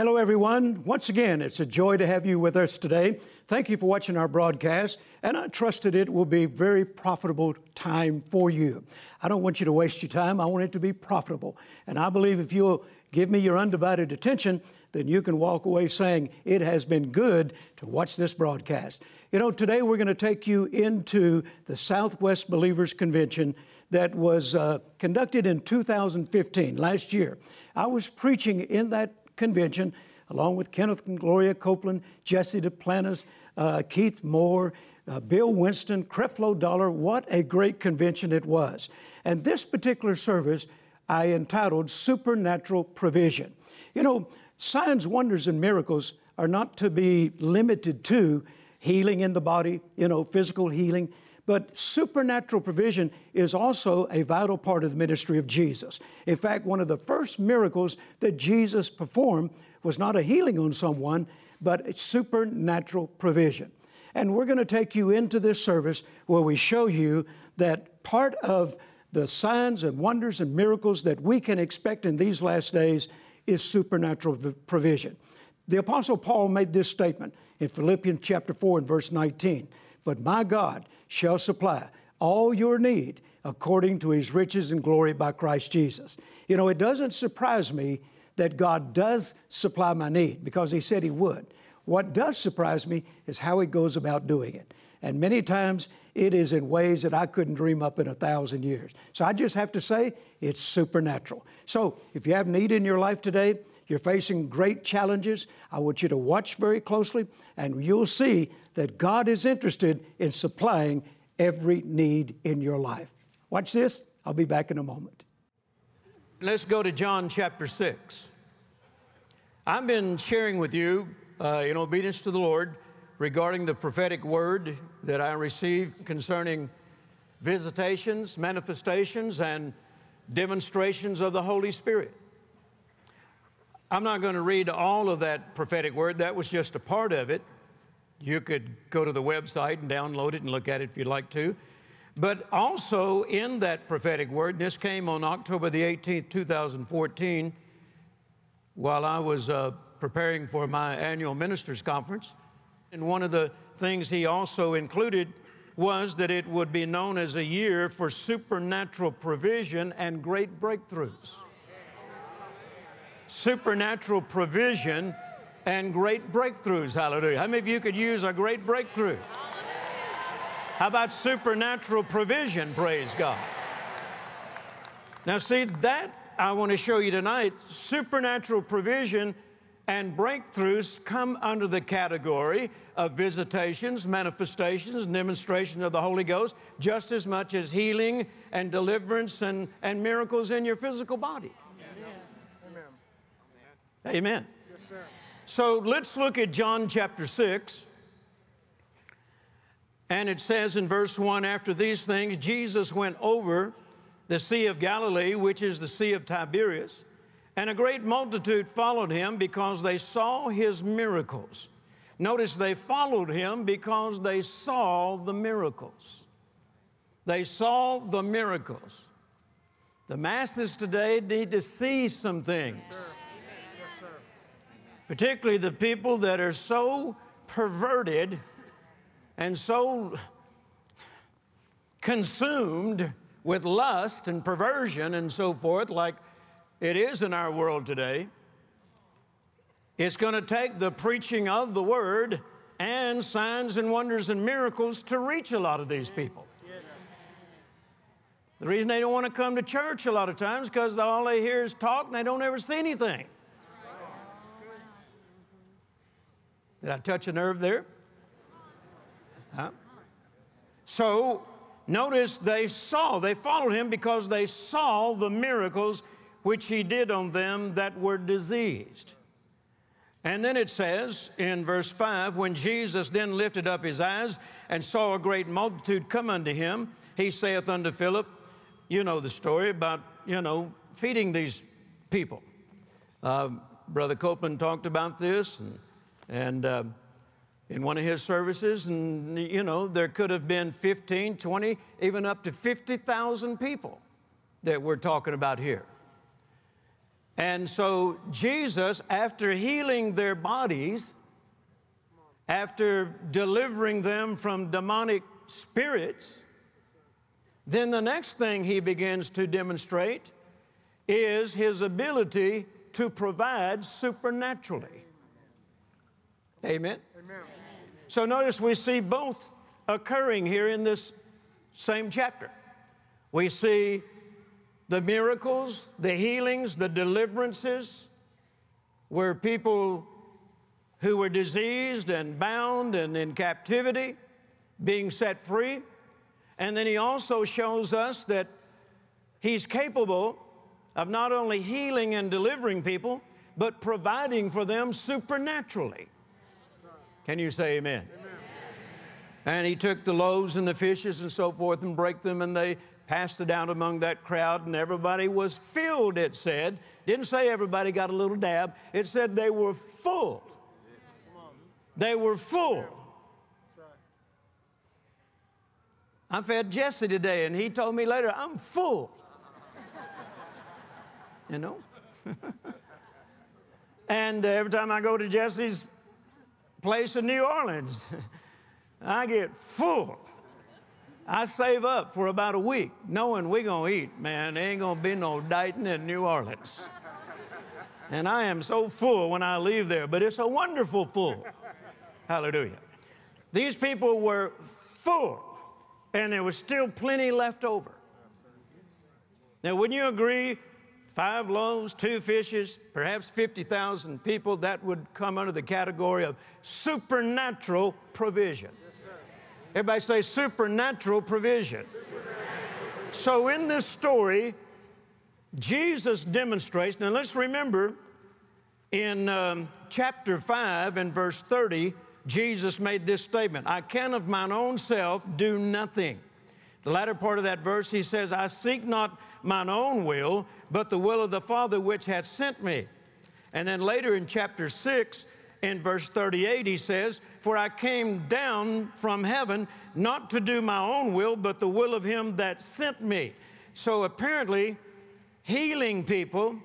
Hello, everyone. Once again, it's a joy to have you with us today. Thank you for watching our broadcast, and I trust that it will be a very profitable time for you. I don't want you to waste your time. I want it to be profitable. And I believe if you'll give me your undivided attention, then you can walk away saying, It has been good to watch this broadcast. You know, today we're going to take you into the Southwest Believers Convention that was uh, conducted in 2015, last year. I was preaching in that convention, along with Kenneth and Gloria Copeland, Jesse Duplantis, uh, Keith Moore, uh, Bill Winston, Creflo Dollar. What a great convention it was. And this particular service I entitled Supernatural Provision. You know, signs, wonders, and miracles are not to be limited to healing in the body, you know, physical healing. But supernatural provision is also a vital part of the ministry of Jesus. In fact, one of the first miracles that Jesus performed was not a healing on someone, but supernatural provision. And we're going to take you into this service where we show you that part of the signs and wonders and miracles that we can expect in these last days is supernatural provision. The Apostle Paul made this statement in Philippians chapter 4 and verse 19 But my God shall supply all your need according to his riches and glory by Christ Jesus. You know, it doesn't surprise me that God does supply my need because he said he would. What does surprise me is how he goes about doing it. And many times it is in ways that I couldn't dream up in a thousand years. So I just have to say it's supernatural. So if you have need in your life today, you're facing great challenges, I want you to watch very closely and you'll see that God is interested in supplying every need in your life. Watch this. I'll be back in a moment. Let's go to John chapter 6. I've been sharing with you, uh, in obedience to the Lord, regarding the prophetic word that I received concerning visitations, manifestations, and demonstrations of the Holy Spirit. I'm not going to read all of that prophetic word, that was just a part of it. You could go to the website and download it and look at it if you'd like to. But also in that prophetic word, this came on October the 18th, 2014, while I was uh, preparing for my annual ministers' conference. And one of the things he also included was that it would be known as a year for supernatural provision and great breakthroughs. Supernatural provision and great breakthroughs. Hallelujah. How many of you could use a great breakthrough? How about supernatural provision? Praise God. Now, see, that I want to show you tonight supernatural provision and breakthroughs come under the category of visitations, manifestations, demonstration of the Holy Ghost, just as much as healing and deliverance and, and miracles in your physical body. Amen. Amen. Amen. Yes, sir. So let's look at John chapter 6. And it says in verse 1 After these things, Jesus went over the Sea of Galilee, which is the Sea of Tiberias, and a great multitude followed him because they saw his miracles. Notice they followed him because they saw the miracles. They saw the miracles. The masses today need to see some things. Particularly the people that are so perverted and so consumed with lust and perversion and so forth, like it is in our world today. It's going to take the preaching of the word and signs and wonders and miracles to reach a lot of these people. The reason they don't want to come to church a lot of times because all they hear is talk and they don't ever see anything. Did I touch a nerve there? Huh? So notice they saw, they followed him because they saw the miracles which he did on them that were diseased. And then it says in verse 5 when Jesus then lifted up his eyes and saw a great multitude come unto him, he saith unto Philip, You know the story about, you know, feeding these people. Uh, Brother Copeland talked about this, and and uh, in one of his services, and you know, there could have been 15, 20, even up to 50,000 people that we're talking about here. And so Jesus, after healing their bodies, after delivering them from demonic spirits, then the next thing he begins to demonstrate is his ability to provide supernaturally. Amen. Amen. So notice we see both occurring here in this same chapter. We see the miracles, the healings, the deliverances, where people who were diseased and bound and in captivity being set free. And then he also shows us that he's capable of not only healing and delivering people, but providing for them supernaturally. Can you say amen? amen? And he took the loaves and the fishes and so forth and break them, and they passed it out among that crowd, and everybody was filled, it said. Didn't say everybody got a little dab, it said they were full. They were full. I fed Jesse today, and he told me later, I'm full. you know? and uh, every time I go to Jesse's place in New Orleans, I get full. I save up for about a week, knowing we're going to eat. Man, there ain't going to be no dieting in New Orleans. And I am so full when I leave there, but it's a wonderful full. Hallelujah. These people were full, and there was still plenty left over. Now, wouldn't you agree? Five loaves, two fishes, perhaps 50,000 people, that would come under the category of supernatural provision. Everybody say supernatural provision. So, in this story, Jesus demonstrates. Now, let's remember in um, chapter 5 and verse 30, Jesus made this statement I can of mine own self do nothing. The latter part of that verse, he says, I seek not mine own will, but the will of the Father which hath sent me. And then later in chapter 6, in verse 38, he says, For I came down from heaven not to do my own will, but the will of him that sent me. So apparently, healing people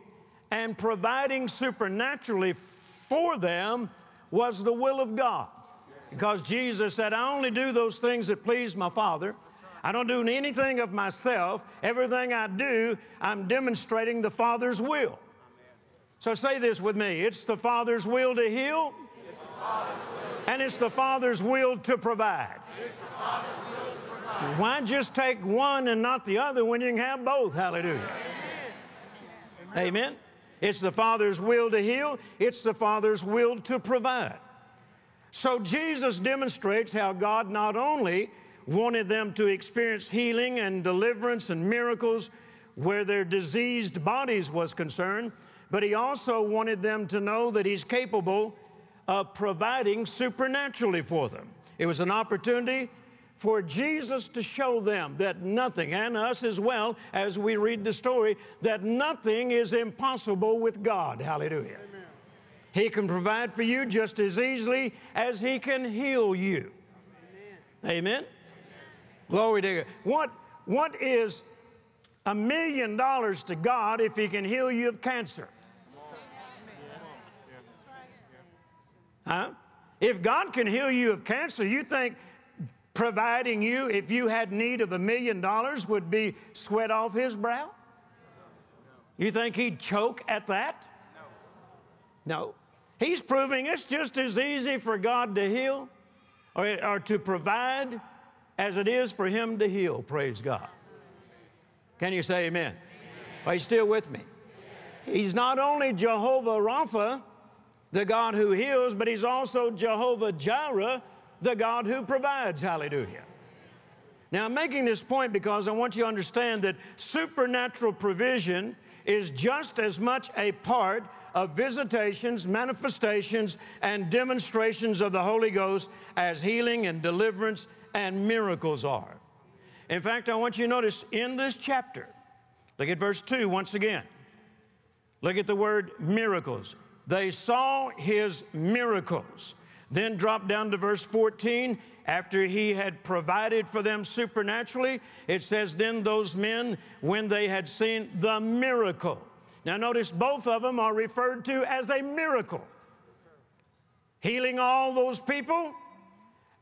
and providing supernaturally for them was the will of God. Because Jesus said, I only do those things that please my Father. I don't do anything of myself. Everything I do, I'm demonstrating the Father's will. So say this with me it's the Father's will to heal, and it's the Father's will to provide. Why just take one and not the other when you can have both? Hallelujah. Amen. Amen. It's the Father's will to heal, it's the Father's will to provide. So Jesus demonstrates how God not only wanted them to experience healing and deliverance and miracles where their diseased bodies was concerned, but he also wanted them to know that he's capable of providing supernaturally for them. It was an opportunity for Jesus to show them that nothing, and us as well, as we read the story, that nothing is impossible with God. Hallelujah. Amen. He can provide for you just as easily as He can heal you. Amen. Amen. Glory to God. What, what is a million dollars to God if He can heal you of cancer? Huh? If God can heal you of cancer, you think providing you, if you had need of a million dollars, would be sweat off his brow? You think he'd choke at that? No. He's proving it's just as easy for God to heal or, or to provide as it is for him to heal. Praise God. Can you say amen? amen. Are you still with me? He's not only Jehovah Rapha, the God who heals, but He's also Jehovah Jireh, the God who provides. Hallelujah. Now, I'm making this point because I want you to understand that supernatural provision is just as much a part of visitations, manifestations, and demonstrations of the Holy Ghost as healing and deliverance and miracles are. In fact, I want you to notice in this chapter, look at verse 2 once again. Look at the word miracles. They saw his miracles. Then drop down to verse 14. After he had provided for them supernaturally, it says, Then those men, when they had seen the miracle, Now, notice both of them are referred to as a miracle healing all those people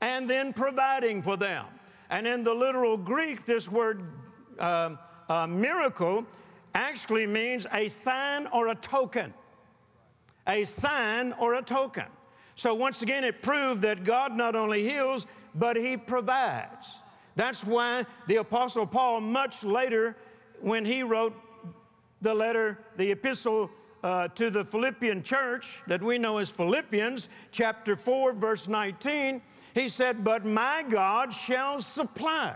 and then providing for them. And in the literal Greek, this word uh, uh, miracle actually means a sign or a token. A sign or a token. So once again, it proved that God not only heals, but He provides. That's why the Apostle Paul, much later, when he wrote the letter, the epistle uh, to the Philippian church that we know as Philippians, chapter 4, verse 19, he said, But my God shall supply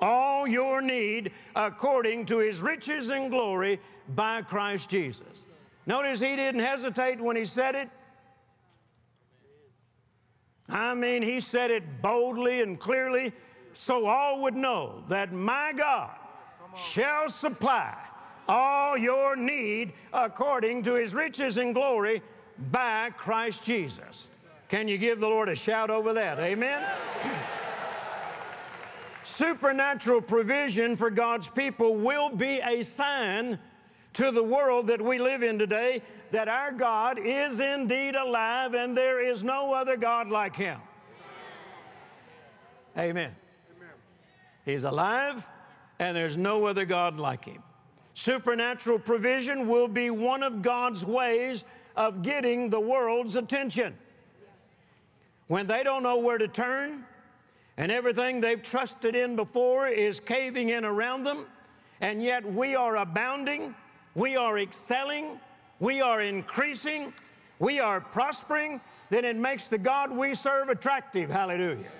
all your need according to his riches and glory by Christ Jesus. Notice he didn't hesitate when he said it. I mean, he said it boldly and clearly so all would know that my God shall supply all your need according to his riches and glory by Christ Jesus. Can you give the Lord a shout over that? Amen? Supernatural provision for God's people will be a sign to the world that we live in today that our God is indeed alive and there is no other God like him. Amen. He's alive, and there's no other God like him. Supernatural provision will be one of God's ways of getting the world's attention. When they don't know where to turn, and everything they've trusted in before is caving in around them, and yet we are abounding, we are excelling, we are increasing, we are prospering, then it makes the God we serve attractive. Hallelujah.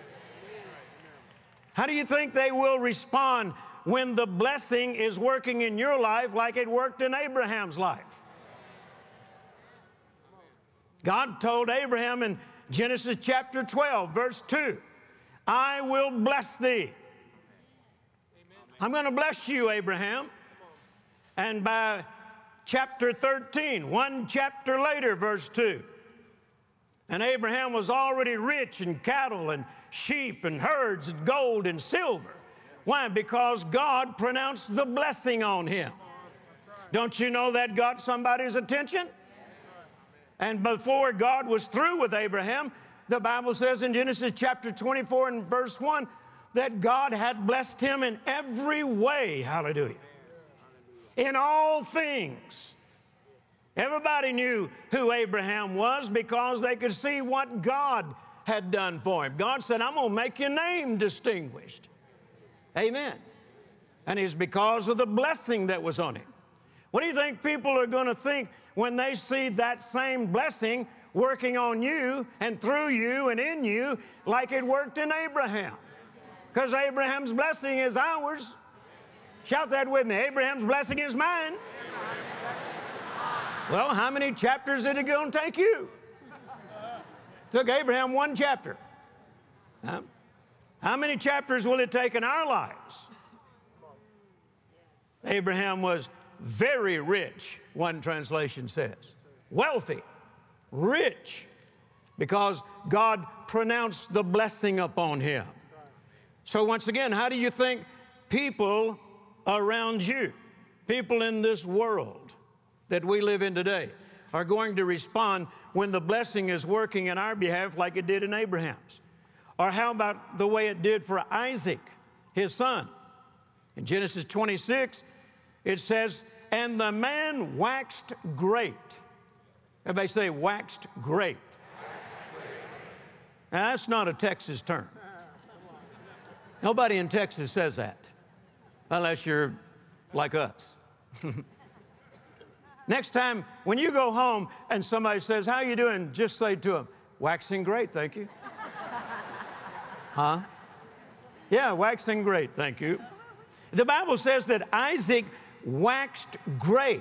How do you think they will respond when the blessing is working in your life like it worked in Abraham's life? God told Abraham in Genesis chapter 12, verse 2, I will bless thee. I'm going to bless you, Abraham. And by chapter 13, one chapter later, verse 2, and Abraham was already rich in cattle and sheep and herds and gold and silver. Why? Because God pronounced the blessing on him. Don't you know that got somebody's attention? And before God was through with Abraham, the Bible says in Genesis chapter 24 and verse 1 that God had blessed him in every way. Hallelujah. In all things. Everybody knew who Abraham was because they could see what God had done for him. God said, I'm going to make your name distinguished. Amen. And it's because of the blessing that was on him. What do you think people are going to think when they see that same blessing working on you and through you and in you like it worked in Abraham? Because Abraham's blessing is ours. Shout that with me. Abraham's blessing is mine. Well, how many chapters is it going to take you? Took Abraham one chapter. Huh? How many chapters will it take in our lives? Abraham was very rich, one translation says. Wealthy, rich, because God pronounced the blessing upon him. So, once again, how do you think people around you, people in this world that we live in today, are going to respond when the blessing is working in our behalf like it did in Abraham's? Or how about the way it did for Isaac, his son? In Genesis 26, it says, And the man waxed great. Everybody say, waxed great. Now, that's not a Texas term. Nobody in Texas says that, unless you're like us. Next time, when you go home and somebody says, How you doing? Just say to them, Waxing great, thank you. huh? Yeah, waxing great, thank you. The Bible says that Isaac waxed great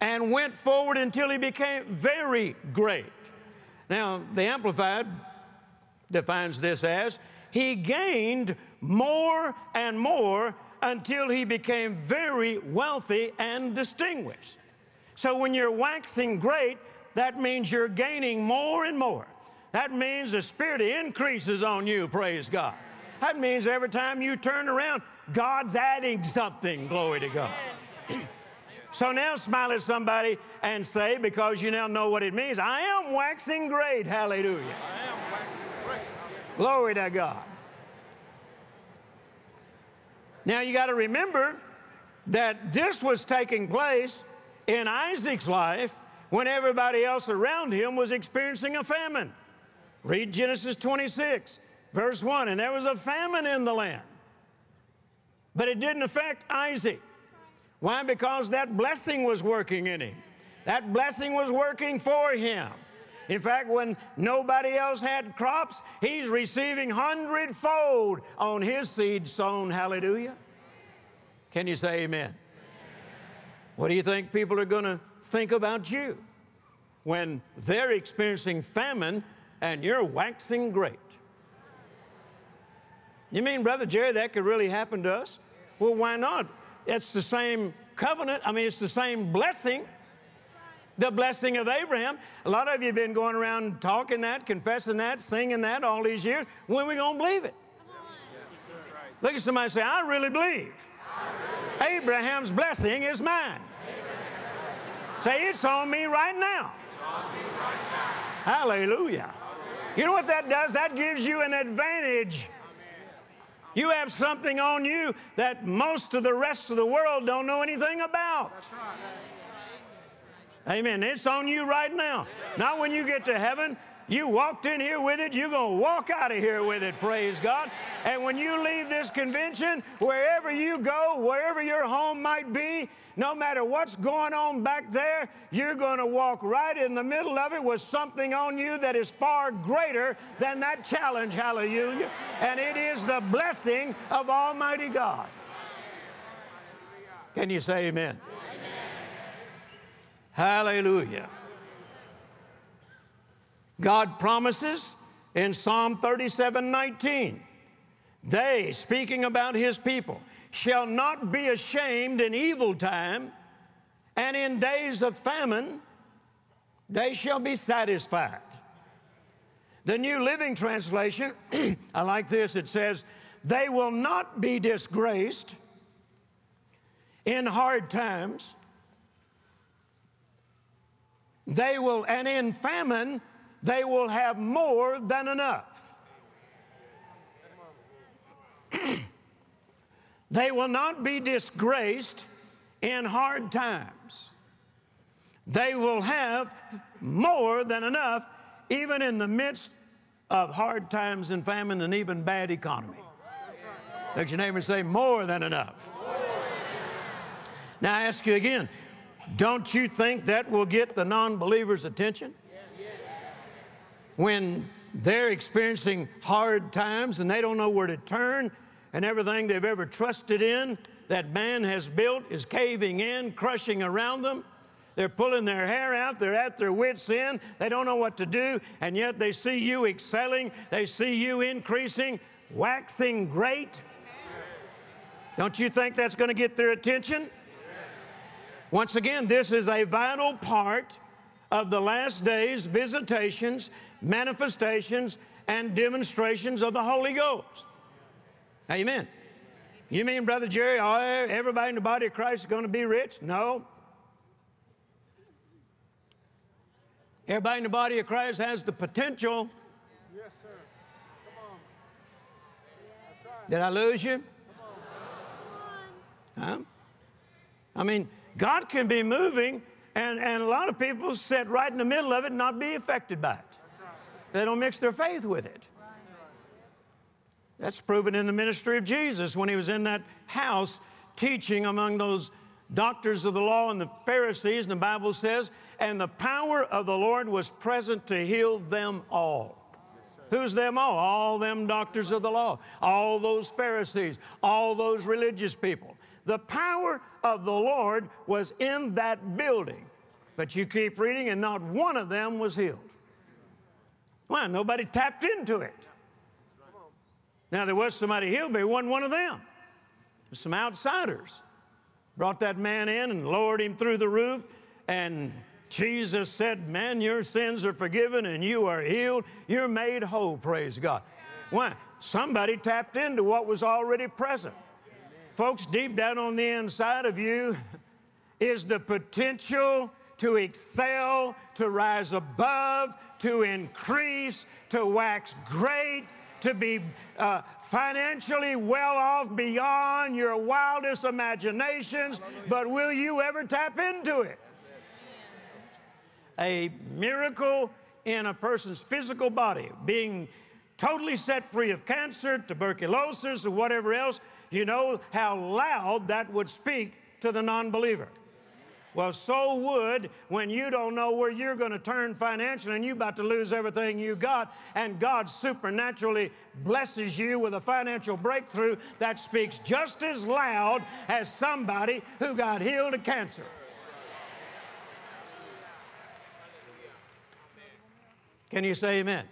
and went forward until he became very great. Now, the Amplified defines this as he gained more and more until he became very wealthy and distinguished. So when you're waxing great, that means you're gaining more and more. That means the Spirit increases on you, praise God. That means every time you turn around, God's adding something, glory to God. So now smile at somebody and say, because you now know what it means, I am waxing great. Hallelujah. I am waxing great. Glory to God. Now you got to remember that this was taking place in Isaac's life when everybody else around him was experiencing a famine. Read Genesis 26, verse 1. And there was a famine in the land. But it didn't affect Isaac. Why? Because that blessing was working in him. That blessing was working for him. In fact, when nobody else had crops, he's receiving hundredfold on his seed sown. Hallelujah. Can you say amen? What do you think people are going to think about you when they're experiencing famine and you're waxing great? You mean, Brother Jerry, that could really happen to us? Well, why not? It's the same covenant. I mean, it's the same blessing. The blessing of Abraham. A lot of you have been going around talking that, confessing that, singing that all these years. When are we going to believe it? Look at somebody say, I really believe. Abraham's blessing is mine. Say, it's on me right now. Hallelujah. You know what that does? That gives you an advantage. You have something on you that most of the rest of the world don't know anything about. Amen. It's on you right now. Not when you get to heaven. You walked in here with it, you're going to walk out of here with it, praise God. And when you leave this convention, wherever you go, wherever your home might be, no matter what's going on back there, you're going to walk right in the middle of it with something on you that is far greater than that challenge, hallelujah. And it is the blessing of Almighty God. Can you say amen? amen. Hallelujah. God promises in Psalm 37 19, they, speaking about his people, shall not be ashamed in evil time, and in days of famine they shall be satisfied. The New Living Translation, I like this, it says, they will not be disgraced in hard times. They will, and in famine, they will have more than enough. they will not be disgraced in hard times. They will have more than enough, even in the midst of hard times and famine and even bad economy. Look your neighbor say, more than enough. Now I ask you again, don't you think that will get the non believer's attention? When they're experiencing hard times and they don't know where to turn and everything they've ever trusted in that man has built is caving in, crushing around them. They're pulling their hair out. They're at their wits' end. They don't know what to do. And yet they see you excelling. They see you increasing, waxing great. Don't you think that's going to get their attention? Once again, this is a vital part of the last days visitations manifestations and demonstrations of the Holy Ghost. Amen. You mean, Brother Jerry, everybody in the body of Christ is going to be rich? No. Everybody in the body of Christ has the potential. Yes, sir. Come on. Right. Did I lose you? Huh? I mean, God can be moving, and, and a lot of people sit right in the middle of it and not be affected by it. They don't mix their faith with it. That's proven in the ministry of Jesus when he was in that house teaching among those doctors of the law and the Pharisees, and the Bible says, and the power of the Lord was present to heal them all. Who's them all? All them doctors of the law, all those Pharisees, all those religious people. The power of the Lord was in that building. But you keep reading, and not one of them was healed. Why? Nobody tapped into it. Now, there was somebody healed, but he wasn't one of them. Some outsiders brought that man in and lowered him through the roof, and Jesus said, Man, your sins are forgiven and you are healed. You're made whole, praise God. Why? Somebody tapped into what was already present. Folks, deep down on the inside of you is the potential to excel, to rise above, to increase, to wax great, to be uh, financially well off beyond your wildest imaginations. But will you ever tap into it? A miracle in a person's physical body, being totally set free of cancer, tuberculosis, or whatever else, you know how loud that would speak to the non believer. Well, so would when you don't know where you're going to turn financially and you're about to lose everything you got, and God supernaturally blesses you with a financial breakthrough that speaks just as loud as somebody who got healed of cancer. Can you say amen?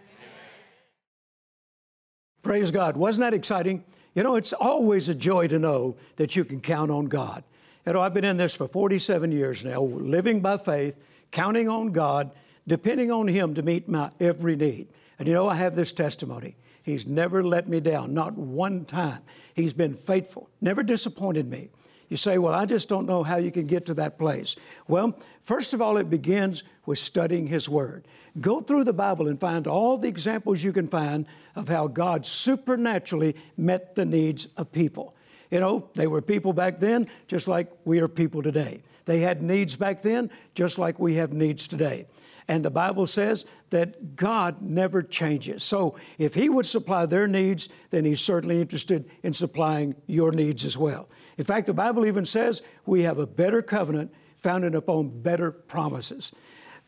Praise God. Wasn't that exciting? You know, it's always a joy to know that you can count on God. You know, I've been in this for 47 years now, living by faith, counting on God, depending on Him to meet my every need. And you know, I have this testimony. He's never let me down, not one time. He's been faithful, never disappointed me. You say, Well, I just don't know how you can get to that place. Well, first of all, it begins with studying His Word. Go through the Bible and find all the examples you can find of how God supernaturally met the needs of people. You know, they were people back then just like we are people today. They had needs back then just like we have needs today. And the Bible says that God never changes. So if He would supply their needs, then He's certainly interested in supplying your needs as well. In fact, the Bible even says we have a better covenant founded upon better promises.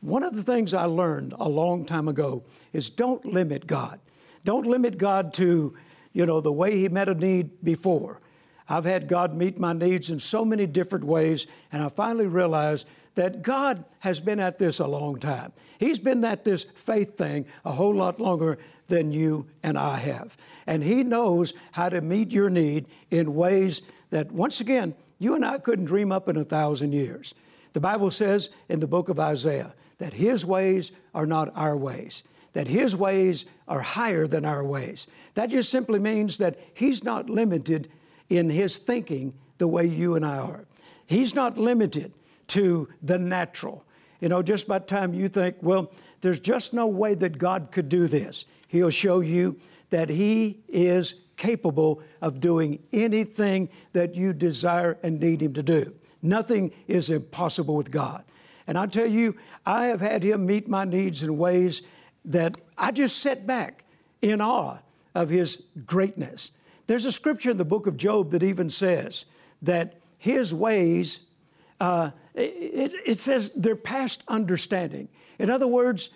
One of the things I learned a long time ago is don't limit God. Don't limit God to, you know, the way He met a need before. I've had God meet my needs in so many different ways, and I finally realized that God has been at this a long time. He's been at this faith thing a whole lot longer than you and I have. And He knows how to meet your need in ways that, once again, you and I couldn't dream up in a thousand years. The Bible says in the book of Isaiah that His ways are not our ways, that His ways are higher than our ways. That just simply means that He's not limited in his thinking the way you and I are. He's not limited to the natural. You know, just by time you think, well, there's just no way that God could do this, He'll show you that He is capable of doing anything that you desire and need Him to do. Nothing is impossible with God. And I tell you, I have had Him meet my needs in ways that I just sit back in awe of His greatness. There's a scripture in the book of Job that even says that his ways, uh, it, it says they're past understanding. In other words,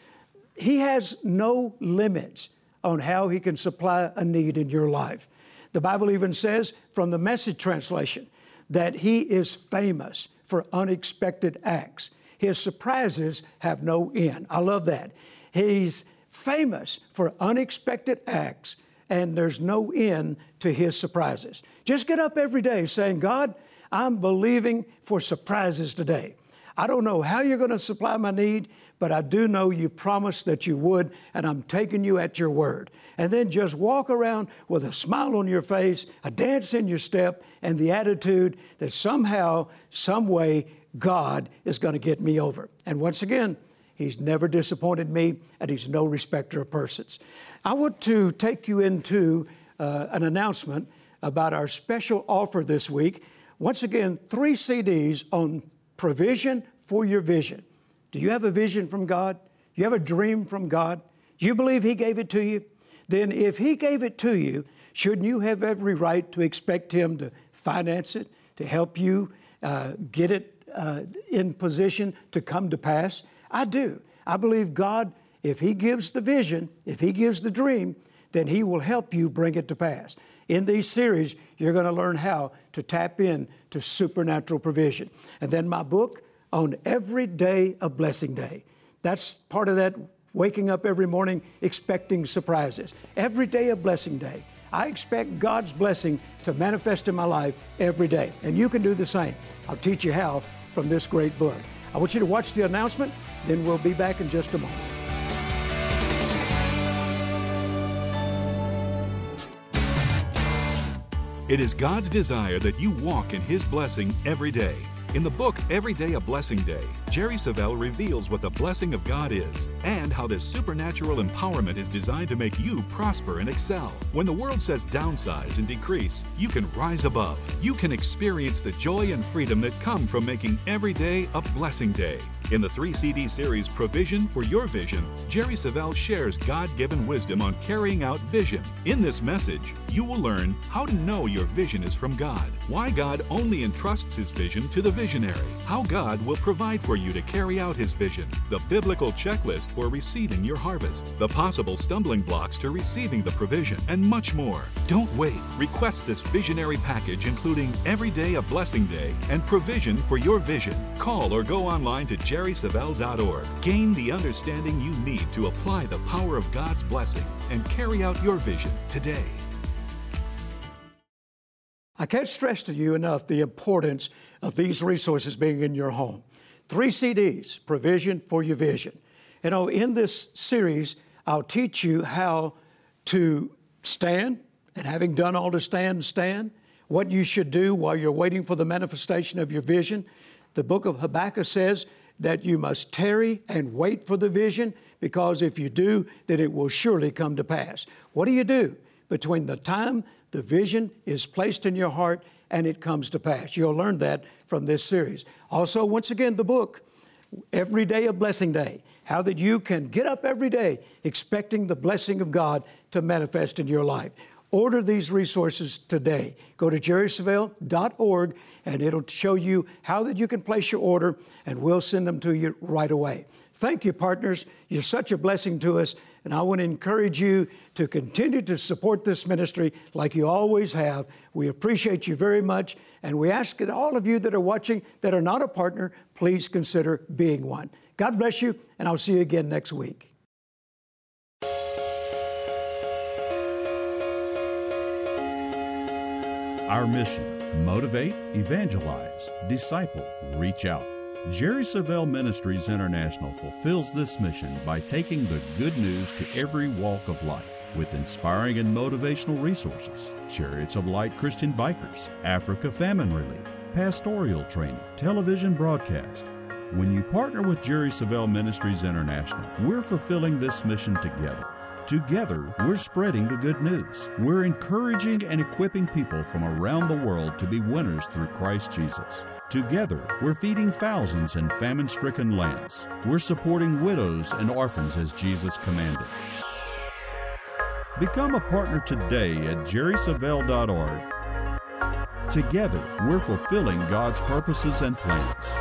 he has no limits on how he can supply a need in your life. The Bible even says from the message translation that he is famous for unexpected acts. His surprises have no end. I love that. He's famous for unexpected acts and there's no end to His surprises. Just get up every day saying, God, I'm believing for surprises today. I don't know how you're going to supply my need, but I do know you promised that you would, and I'm taking you at your word. And then just walk around with a smile on your face, a dance in your step, and the attitude that somehow, some way, God is going to get me over. And once again, He's never disappointed me, and He's no respecter of persons. I want to take you into uh, an announcement about our special offer this week. Once again, three CDs on provision for your vision. Do you have a vision from God? You have a dream from God? You believe He gave it to you? Then, if He gave it to you, shouldn't you have every right to expect Him to finance it, to help you uh, get it uh, in position to come to pass? I do. I believe God if He gives the vision, if He gives the dream, then He will help you bring it to pass. In these series, you're going to learn how to tap in to supernatural provision. And then my book on every day a blessing day. That's part of that waking up every morning expecting surprises. Every day a blessing day. I expect God's blessing to manifest in my life every day. And you can do the same. I'll teach you how from this great book. I want you to watch the announcement, then we'll be back in just a moment. It is God's desire that you walk in His blessing every day. In the book Every Day a Blessing Day, Jerry Savelle reveals what the blessing of God is and how this supernatural empowerment is designed to make you prosper and excel. When the world says downsize and decrease, you can rise above. You can experience the joy and freedom that come from making every day a blessing day. In the three CD series Provision for Your Vision, Jerry Savelle shares God given wisdom on carrying out vision. In this message, you will learn how to know your vision is from God, why God only entrusts His vision to the visionary, how God will provide for you to carry out His vision, the biblical checklist for receiving your harvest, the possible stumbling blocks to receiving the provision, and much more. Don't wait. Request this visionary package including Every Day a Blessing Day and Provision for Your Vision. Call or go online to jerrysavelle.org. Gain the understanding you need to apply the power of God's blessing and carry out your vision today. I can't stress to you enough the importance of these resources being in your home. Three CDs, Provision for Your Vision. You know, in this series, I'll teach you how to stand, and having done all to stand, stand, what you should do while you're waiting for the manifestation of your vision. The book of Habakkuk says that you must tarry and wait for the vision, because if you do, then it will surely come to pass. What do you do between the time the vision is placed in your heart and it comes to pass. You'll learn that from this series. Also, once again, the book, Every Day a Blessing Day, how that you can get up every day expecting the blessing of God to manifest in your life. Order these resources today. Go to jerrysavelle.org and it'll show you how that you can place your order and we'll send them to you right away. Thank you, partners. You're such a blessing to us. And I want to encourage you to continue to support this ministry like you always have. We appreciate you very much. And we ask that all of you that are watching that are not a partner, please consider being one. God bless you, and I'll see you again next week. Our mission motivate, evangelize, disciple, reach out. Jerry Savelle Ministries International fulfills this mission by taking the good news to every walk of life with inspiring and motivational resources, Chariots of Light Christian Bikers, Africa Famine Relief, pastoral training, television broadcast. When you partner with Jerry Savelle Ministries International, we're fulfilling this mission together. Together, we're spreading the good news. We're encouraging and equipping people from around the world to be winners through Christ Jesus. Together, we're feeding thousands in famine stricken lands. We're supporting widows and orphans as Jesus commanded. Become a partner today at jerrysavelle.org. Together, we're fulfilling God's purposes and plans.